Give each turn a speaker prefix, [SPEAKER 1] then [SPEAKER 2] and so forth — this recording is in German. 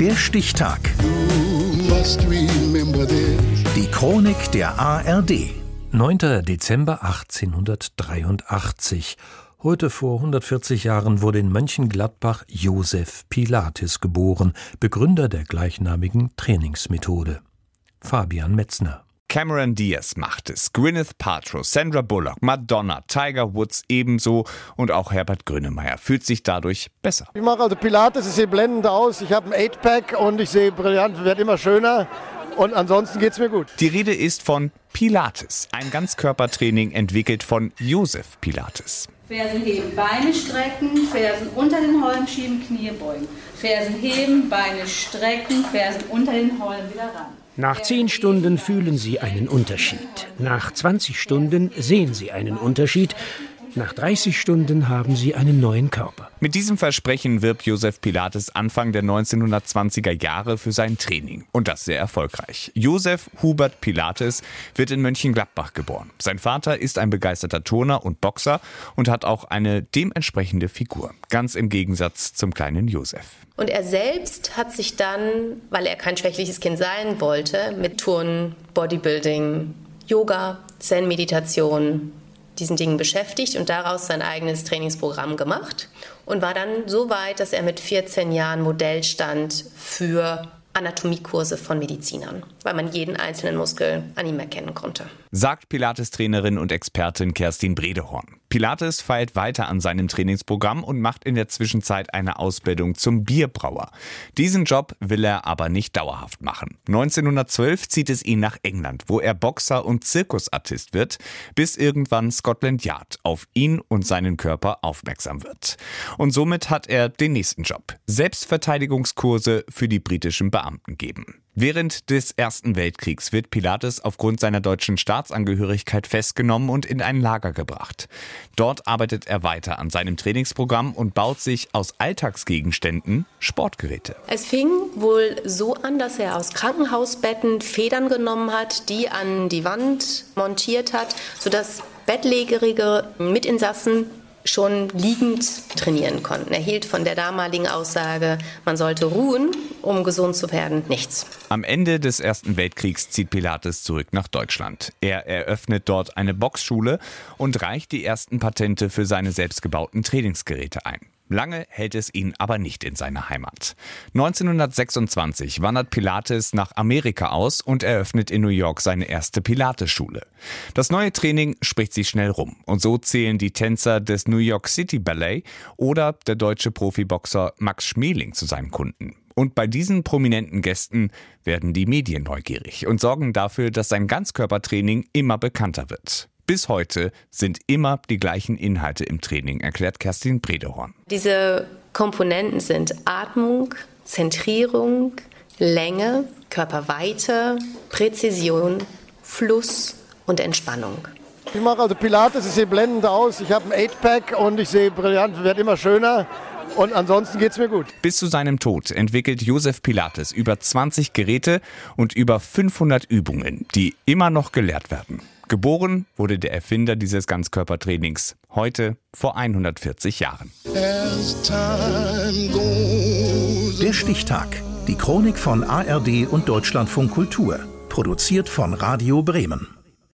[SPEAKER 1] Der Stichtag. Die Chronik der ARD.
[SPEAKER 2] 9. Dezember 1883. Heute vor 140 Jahren wurde in Mönchengladbach Josef Pilates geboren, Begründer der gleichnamigen Trainingsmethode. Fabian Metzner.
[SPEAKER 3] Cameron Diaz macht es, Gwyneth Paltrow, Sandra Bullock, Madonna, Tiger Woods ebenso und auch Herbert Grönemeyer fühlt sich dadurch besser.
[SPEAKER 4] Ich mache also Pilates, ich sehe blendend aus, ich habe ein 8-Pack und ich sehe brillant, werde immer schöner und ansonsten geht es mir gut.
[SPEAKER 3] Die Rede ist von Pilates, ein Ganzkörpertraining entwickelt von Josef Pilates.
[SPEAKER 5] Fersen heben, Beine strecken, Fersen unter den Holm schieben, Knie beugen. Fersen heben, Beine strecken, Fersen unter den Holm wieder ran.
[SPEAKER 6] Nach 10 Stunden fühlen Sie einen Unterschied. Nach 20 Stunden sehen Sie einen Unterschied. Nach 30 Stunden haben sie einen neuen Körper.
[SPEAKER 3] Mit diesem Versprechen wirbt Josef Pilates Anfang der 1920er Jahre für sein Training. Und das sehr erfolgreich. Josef Hubert Pilates wird in Mönchengladbach geboren. Sein Vater ist ein begeisterter Turner und Boxer und hat auch eine dementsprechende Figur. Ganz im Gegensatz zum kleinen Josef.
[SPEAKER 7] Und er selbst hat sich dann, weil er kein schwächliches Kind sein wollte, mit Turnen, Bodybuilding, Yoga, Zen-Meditation, diesen Dingen beschäftigt und daraus sein eigenes Trainingsprogramm gemacht und war dann so weit, dass er mit 14 Jahren Modell stand für Anatomiekurse von Medizinern, weil man jeden einzelnen Muskel an ihm erkennen konnte.
[SPEAKER 3] Sagt Pilates-Trainerin und Expertin Kerstin Bredehorn. Pilates feilt weiter an seinem Trainingsprogramm und macht in der Zwischenzeit eine Ausbildung zum Bierbrauer. Diesen Job will er aber nicht dauerhaft machen. 1912 zieht es ihn nach England, wo er Boxer und Zirkusartist wird, bis irgendwann Scotland Yard auf ihn und seinen Körper aufmerksam wird. Und somit hat er den nächsten Job. Selbstverteidigungskurse für die britischen Beamten geben. Während des Ersten Weltkriegs wird Pilates aufgrund seiner deutschen Staatsangehörigkeit festgenommen und in ein Lager gebracht. Dort arbeitet er weiter an seinem Trainingsprogramm und baut sich aus Alltagsgegenständen Sportgeräte.
[SPEAKER 7] Es fing wohl so an, dass er aus Krankenhausbetten Federn genommen hat, die an die Wand montiert hat, sodass bettlägerige Mitinsassen schon liegend trainieren konnten. Er hielt von der damaligen Aussage, man sollte ruhen, um gesund zu werden, nichts.
[SPEAKER 3] Am Ende des Ersten Weltkriegs zieht Pilates zurück nach Deutschland. Er eröffnet dort eine Boxschule und reicht die ersten Patente für seine selbstgebauten Trainingsgeräte ein. Lange hält es ihn aber nicht in seiner Heimat. 1926 wandert Pilates nach Amerika aus und eröffnet in New York seine erste Pilates-Schule. Das neue Training spricht sich schnell rum und so zählen die Tänzer des New York City Ballet oder der deutsche Profiboxer Max Schmeling zu seinen Kunden. Und bei diesen prominenten Gästen werden die Medien neugierig und sorgen dafür, dass sein Ganzkörpertraining immer bekannter wird. Bis heute sind immer die gleichen Inhalte im Training, erklärt Kerstin Bredehorn.
[SPEAKER 7] Diese Komponenten sind Atmung, Zentrierung, Länge, Körperweite, Präzision, Fluss und Entspannung.
[SPEAKER 4] Ich mache also Pilates, ich sehe blendend aus, ich habe ein 8-Pack und ich sehe brillant, werde immer schöner. Und ansonsten geht es mir gut.
[SPEAKER 3] Bis zu seinem Tod entwickelt Josef Pilates über 20 Geräte und über 500 Übungen, die immer noch gelehrt werden. Geboren wurde der Erfinder dieses Ganzkörpertrainings heute vor 140 Jahren.
[SPEAKER 1] Der Stichtag. Die Chronik von ARD und Deutschlandfunk Kultur. Produziert von Radio Bremen.